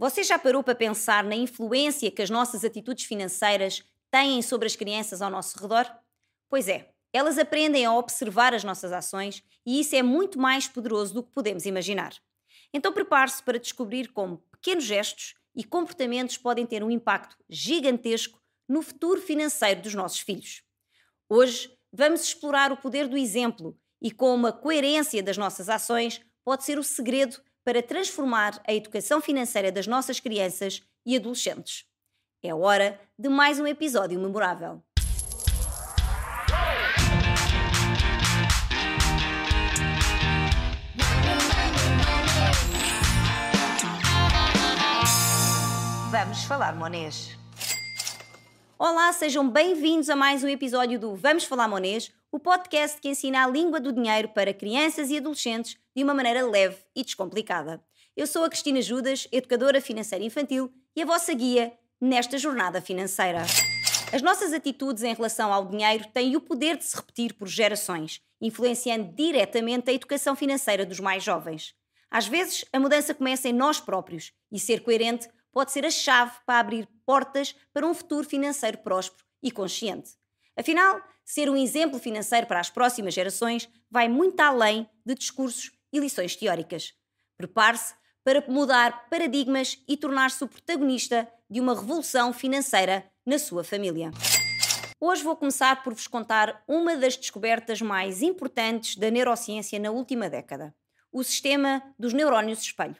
Você já parou para pensar na influência que as nossas atitudes financeiras têm sobre as crianças ao nosso redor? Pois é, elas aprendem a observar as nossas ações e isso é muito mais poderoso do que podemos imaginar. Então prepare-se para descobrir como pequenos gestos e comportamentos podem ter um impacto gigantesco no futuro financeiro dos nossos filhos. Hoje vamos explorar o poder do exemplo e como a coerência das nossas ações pode ser o segredo para transformar a educação financeira das nossas crianças e adolescentes. É hora de mais um episódio memorável. Vamos falar monês. Olá, sejam bem-vindos a mais um episódio do Vamos Falar Monês, o podcast que ensina a língua do dinheiro para crianças e adolescentes de uma maneira leve e descomplicada. Eu sou a Cristina Judas, educadora financeira infantil e a vossa guia nesta jornada financeira. As nossas atitudes em relação ao dinheiro têm o poder de se repetir por gerações, influenciando diretamente a educação financeira dos mais jovens. Às vezes, a mudança começa em nós próprios e ser coerente pode ser a chave para abrir portas para um futuro financeiro próspero e consciente. Afinal, ser um exemplo financeiro para as próximas gerações vai muito além de discursos e lições teóricas. Prepare-se para mudar paradigmas e tornar-se o protagonista de uma revolução financeira na sua família. Hoje vou começar por vos contar uma das descobertas mais importantes da neurociência na última década: o sistema dos neurónios espelho.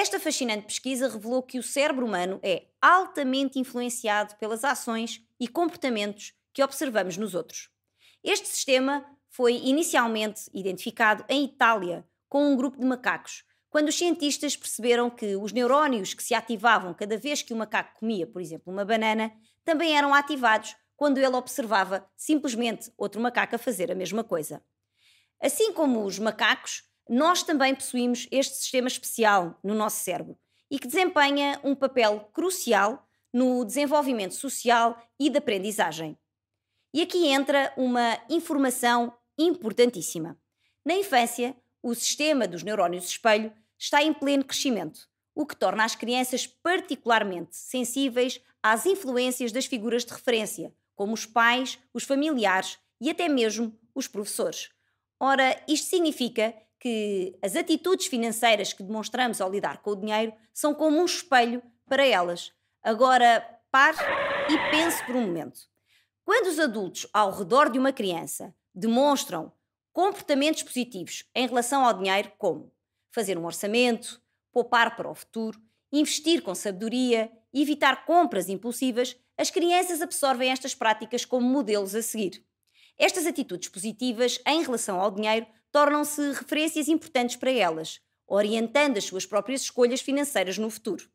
Esta fascinante pesquisa revelou que o cérebro humano é altamente influenciado pelas ações e comportamentos que observamos nos outros. Este sistema foi inicialmente identificado em Itália com um grupo de macacos, quando os cientistas perceberam que os neurónios que se ativavam cada vez que o macaco comia, por exemplo, uma banana, também eram ativados quando ele observava simplesmente outro macaco a fazer a mesma coisa. Assim como os macacos, nós também possuímos este sistema especial no nosso cérebro e que desempenha um papel crucial no desenvolvimento social e de aprendizagem. E aqui entra uma informação importantíssima. Na infância, o sistema dos neurónios espelho está em pleno crescimento, o que torna as crianças particularmente sensíveis às influências das figuras de referência, como os pais, os familiares e até mesmo os professores. Ora, isto significa que as atitudes financeiras que demonstramos ao lidar com o dinheiro são como um espelho para elas. Agora, pare e pense por um momento. Quando os adultos ao redor de uma criança demonstram comportamentos positivos em relação ao dinheiro, como fazer um orçamento, poupar para o futuro, investir com sabedoria evitar compras impulsivas, as crianças absorvem estas práticas como modelos a seguir. Estas atitudes positivas em relação ao dinheiro tornam-se referências importantes para elas, orientando as suas próprias escolhas financeiras no futuro.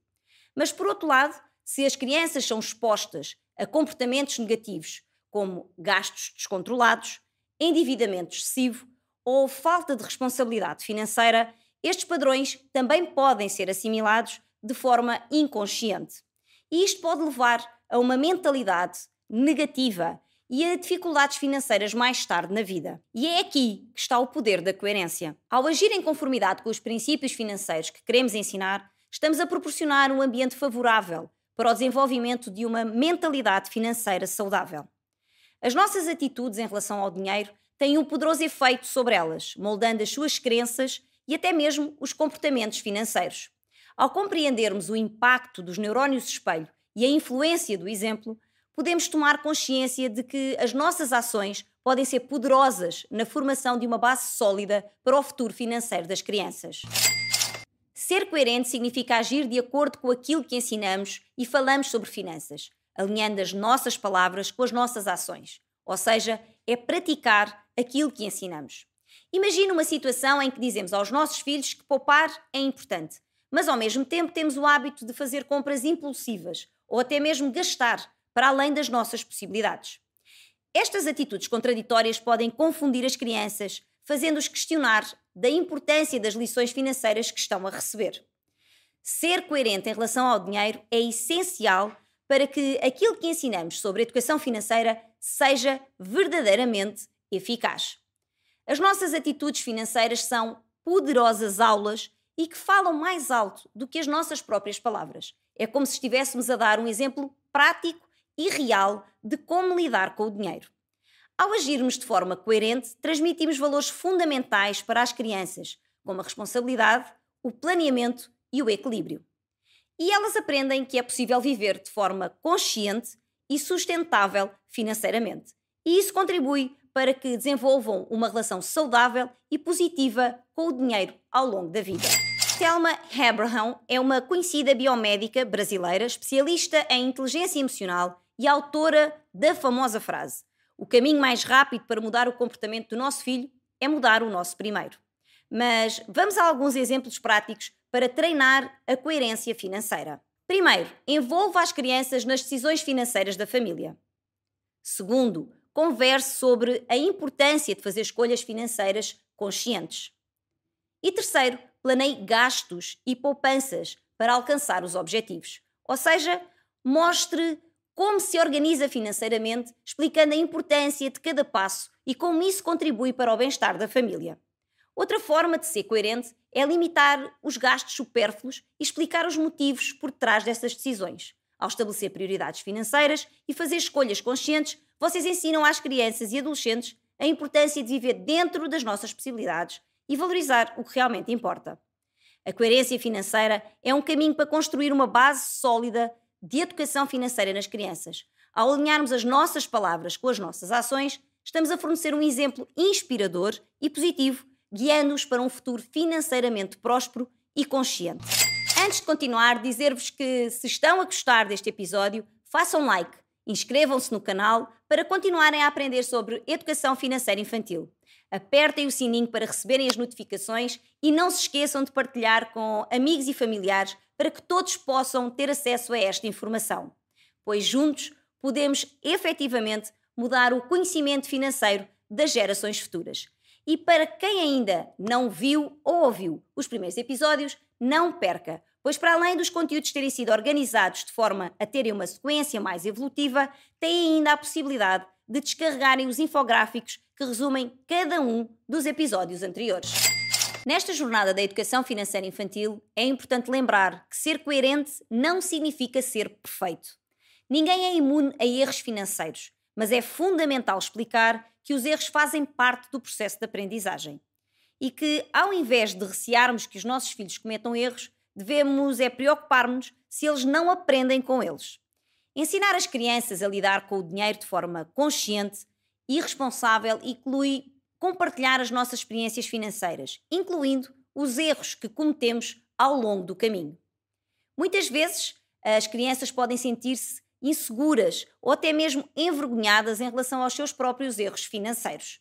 Mas, por outro lado, se as crianças são expostas a comportamentos negativos, como gastos descontrolados, endividamento excessivo ou falta de responsabilidade financeira, estes padrões também podem ser assimilados de forma inconsciente. E isto pode levar a uma mentalidade negativa e a dificuldades financeiras mais tarde na vida. E é aqui que está o poder da coerência. Ao agir em conformidade com os princípios financeiros que queremos ensinar, estamos a proporcionar um ambiente favorável para o desenvolvimento de uma mentalidade financeira saudável. As nossas atitudes em relação ao dinheiro têm um poderoso efeito sobre elas, moldando as suas crenças e até mesmo os comportamentos financeiros. Ao compreendermos o impacto dos neurónios espelho e a influência do exemplo, podemos tomar consciência de que as nossas ações podem ser poderosas na formação de uma base sólida para o futuro financeiro das crianças. Ser coerente significa agir de acordo com aquilo que ensinamos e falamos sobre finanças, alinhando as nossas palavras com as nossas ações. Ou seja, é praticar aquilo que ensinamos. Imagine uma situação em que dizemos aos nossos filhos que poupar é importante, mas ao mesmo tempo temos o hábito de fazer compras impulsivas ou até mesmo gastar para além das nossas possibilidades. Estas atitudes contraditórias podem confundir as crianças, fazendo-os questionar da importância das lições financeiras que estão a receber. Ser coerente em relação ao dinheiro é essencial para que aquilo que ensinamos sobre educação financeira seja verdadeiramente eficaz. As nossas atitudes financeiras são poderosas aulas e que falam mais alto do que as nossas próprias palavras. É como se estivéssemos a dar um exemplo prático e real de como lidar com o dinheiro. Ao agirmos de forma coerente, transmitimos valores fundamentais para as crianças, como a responsabilidade, o planeamento e o equilíbrio. E elas aprendem que é possível viver de forma consciente e sustentável financeiramente. E isso contribui para que desenvolvam uma relação saudável e positiva com o dinheiro ao longo da vida. Thelma Abraham é uma conhecida biomédica brasileira, especialista em inteligência emocional e autora da famosa frase: O caminho mais rápido para mudar o comportamento do nosso filho é mudar o nosso primeiro. Mas vamos a alguns exemplos práticos para treinar a coerência financeira. Primeiro, envolva as crianças nas decisões financeiras da família. Segundo, converse sobre a importância de fazer escolhas financeiras conscientes. E terceiro, planeie gastos e poupanças para alcançar os objetivos. Ou seja, mostre como se organiza financeiramente, explicando a importância de cada passo e como isso contribui para o bem-estar da família. Outra forma de ser coerente é limitar os gastos supérfluos e explicar os motivos por trás dessas decisões. Ao estabelecer prioridades financeiras e fazer escolhas conscientes, vocês ensinam às crianças e adolescentes a importância de viver dentro das nossas possibilidades e valorizar o que realmente importa. A coerência financeira é um caminho para construir uma base sólida de educação financeira nas crianças. Ao alinharmos as nossas palavras com as nossas ações, estamos a fornecer um exemplo inspirador e positivo, guiando-os para um futuro financeiramente próspero e consciente. Antes de continuar, dizer-vos que se estão a gostar deste episódio, façam like, inscrevam-se no canal para continuarem a aprender sobre educação financeira infantil. Apertem o sininho para receberem as notificações e não se esqueçam de partilhar com amigos e familiares para que todos possam ter acesso a esta informação. Pois juntos podemos efetivamente mudar o conhecimento financeiro das gerações futuras. E para quem ainda não viu ou ouviu os primeiros episódios, não perca, pois para além dos conteúdos terem sido organizados de forma a terem uma sequência mais evolutiva, têm ainda a possibilidade de descarregarem os infográficos que resumem cada um dos episódios anteriores. Nesta jornada da educação financeira infantil, é importante lembrar que ser coerente não significa ser perfeito. Ninguém é imune a erros financeiros, mas é fundamental explicar que os erros fazem parte do processo de aprendizagem. E que, ao invés de recearmos que os nossos filhos cometam erros, devemos é preocupar-nos se eles não aprendem com eles. Ensinar as crianças a lidar com o dinheiro de forma consciente e responsável inclui compartilhar as nossas experiências financeiras, incluindo os erros que cometemos ao longo do caminho. Muitas vezes, as crianças podem sentir-se inseguras ou até mesmo envergonhadas em relação aos seus próprios erros financeiros.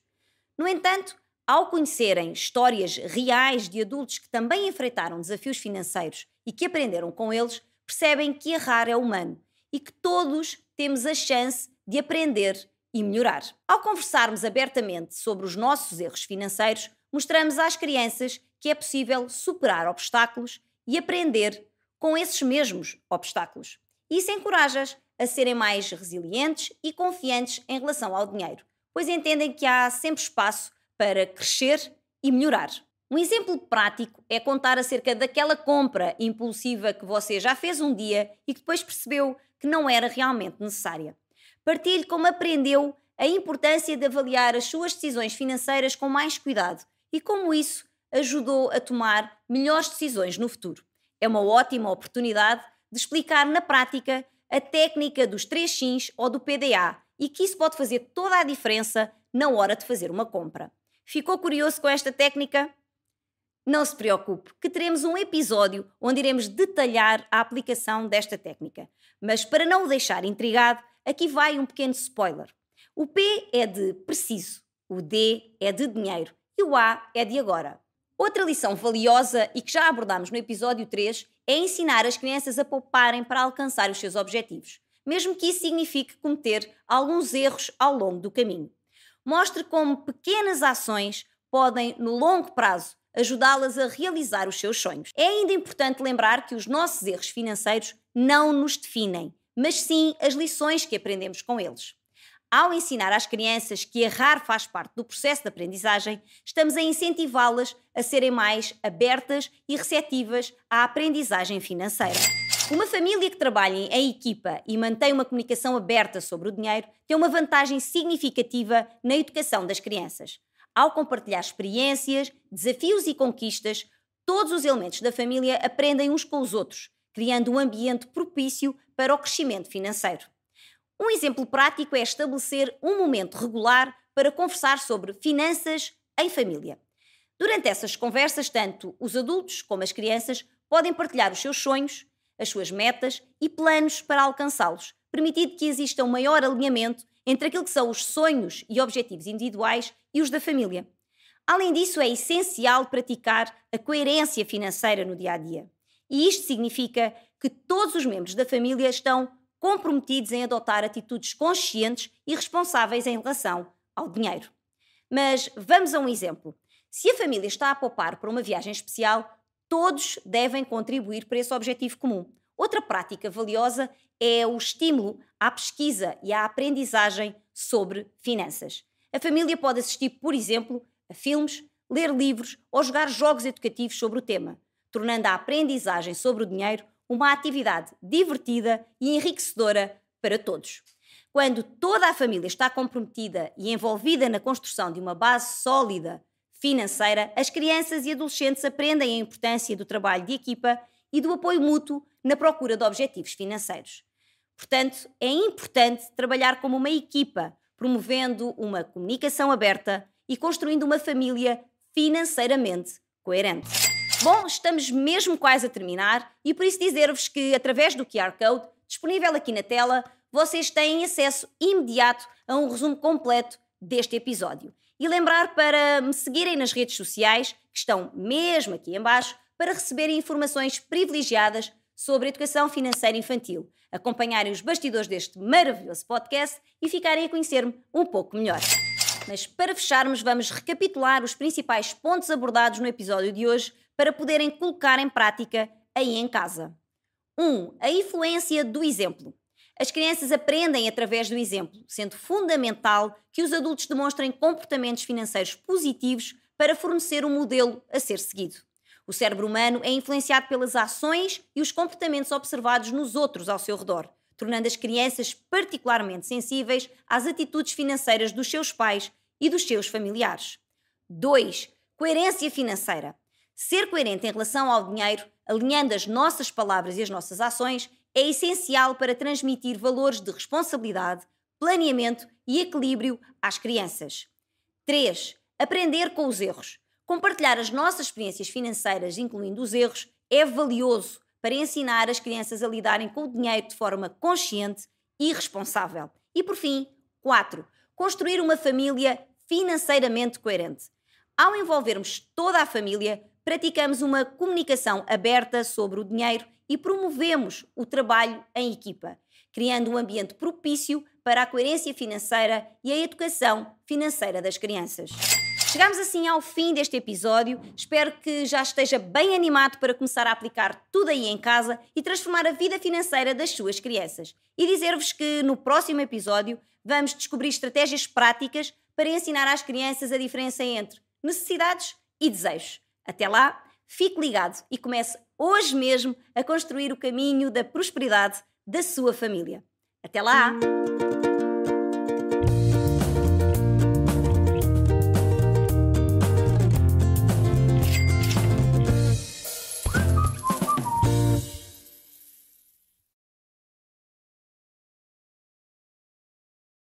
No entanto, ao conhecerem histórias reais de adultos que também enfrentaram desafios financeiros e que aprenderam com eles, percebem que errar é humano e que todos temos a chance de aprender e melhorar. Ao conversarmos abertamente sobre os nossos erros financeiros, mostramos às crianças que é possível superar obstáculos e aprender com esses mesmos obstáculos. Isso encoraja-as a serem mais resilientes e confiantes em relação ao dinheiro, pois entendem que há sempre espaço para crescer e melhorar. Um exemplo prático é contar acerca daquela compra impulsiva que você já fez um dia e que depois percebeu que não era realmente necessária. Partilhe como aprendeu a importância de avaliar as suas decisões financeiras com mais cuidado e como isso ajudou a tomar melhores decisões no futuro. É uma ótima oportunidade de explicar na prática a técnica dos 3 X ou do PDA e que isso pode fazer toda a diferença na hora de fazer uma compra. Ficou curioso com esta técnica? Não se preocupe, que teremos um episódio onde iremos detalhar a aplicação desta técnica. Mas para não o deixar intrigado, aqui vai um pequeno spoiler. O P é de preciso, o D é de dinheiro e o A é de agora. Outra lição valiosa e que já abordámos no episódio 3 é ensinar as crianças a pouparem para alcançar os seus objetivos, mesmo que isso signifique cometer alguns erros ao longo do caminho. Mostre como pequenas ações podem, no longo prazo, ajudá-las a realizar os seus sonhos. É ainda importante lembrar que os nossos erros financeiros não nos definem, mas sim as lições que aprendemos com eles. Ao ensinar às crianças que errar faz parte do processo de aprendizagem, estamos a incentivá-las a serem mais abertas e receptivas à aprendizagem financeira. Uma família que trabalha em equipa e mantém uma comunicação aberta sobre o dinheiro tem uma vantagem significativa na educação das crianças. Ao compartilhar experiências, desafios e conquistas, todos os elementos da família aprendem uns com os outros, criando um ambiente propício para o crescimento financeiro. Um exemplo prático é estabelecer um momento regular para conversar sobre finanças em família. Durante essas conversas, tanto os adultos como as crianças podem partilhar os seus sonhos, as suas metas e planos para alcançá-los, permitindo que exista um maior alinhamento entre aquilo que são os sonhos e objetivos individuais e os da família. Além disso, é essencial praticar a coerência financeira no dia a dia. E isto significa que todos os membros da família estão comprometidos em adotar atitudes conscientes e responsáveis em relação ao dinheiro. Mas vamos a um exemplo. Se a família está a poupar para uma viagem especial, todos devem contribuir para esse objetivo comum. Outra prática valiosa é o estímulo à pesquisa e à aprendizagem sobre finanças. A família pode assistir, por exemplo, a filmes, ler livros ou jogar jogos educativos sobre o tema, tornando a aprendizagem sobre o dinheiro uma atividade divertida e enriquecedora para todos. Quando toda a família está comprometida e envolvida na construção de uma base sólida financeira, as crianças e adolescentes aprendem a importância do trabalho de equipa e do apoio mútuo na procura de objetivos financeiros. Portanto, é importante trabalhar como uma equipa, promovendo uma comunicação aberta e construindo uma família financeiramente coerente. Bom, estamos mesmo quase a terminar e por isso dizer-vos que através do QR Code disponível aqui na tela, vocês têm acesso imediato a um resumo completo deste episódio. E lembrar para me seguirem nas redes sociais, que estão mesmo aqui embaixo, para receberem informações privilegiadas sobre educação financeira infantil, acompanharem os bastidores deste maravilhoso podcast e ficarem a conhecer-me um pouco melhor. Mas para fecharmos, vamos recapitular os principais pontos abordados no episódio de hoje para poderem colocar em prática aí em casa. 1. Um, a influência do exemplo. As crianças aprendem através do exemplo, sendo fundamental que os adultos demonstrem comportamentos financeiros positivos para fornecer um modelo a ser seguido. O cérebro humano é influenciado pelas ações e os comportamentos observados nos outros ao seu redor, tornando as crianças particularmente sensíveis às atitudes financeiras dos seus pais e dos seus familiares. 2. Coerência financeira. Ser coerente em relação ao dinheiro, alinhando as nossas palavras e as nossas ações, é essencial para transmitir valores de responsabilidade, planeamento e equilíbrio às crianças. 3. Aprender com os erros. Compartilhar as nossas experiências financeiras, incluindo os erros, é valioso para ensinar as crianças a lidarem com o dinheiro de forma consciente e responsável. E por fim, 4. Construir uma família financeiramente coerente. Ao envolvermos toda a família, praticamos uma comunicação aberta sobre o dinheiro e promovemos o trabalho em equipa, criando um ambiente propício para a coerência financeira e a educação financeira das crianças. Chegamos assim ao fim deste episódio. Espero que já esteja bem animado para começar a aplicar tudo aí em casa e transformar a vida financeira das suas crianças. E dizer-vos que no próximo episódio vamos descobrir estratégias práticas para ensinar às crianças a diferença entre necessidades e desejos. Até lá, fique ligado e comece hoje mesmo a construir o caminho da prosperidade da sua família. Até lá!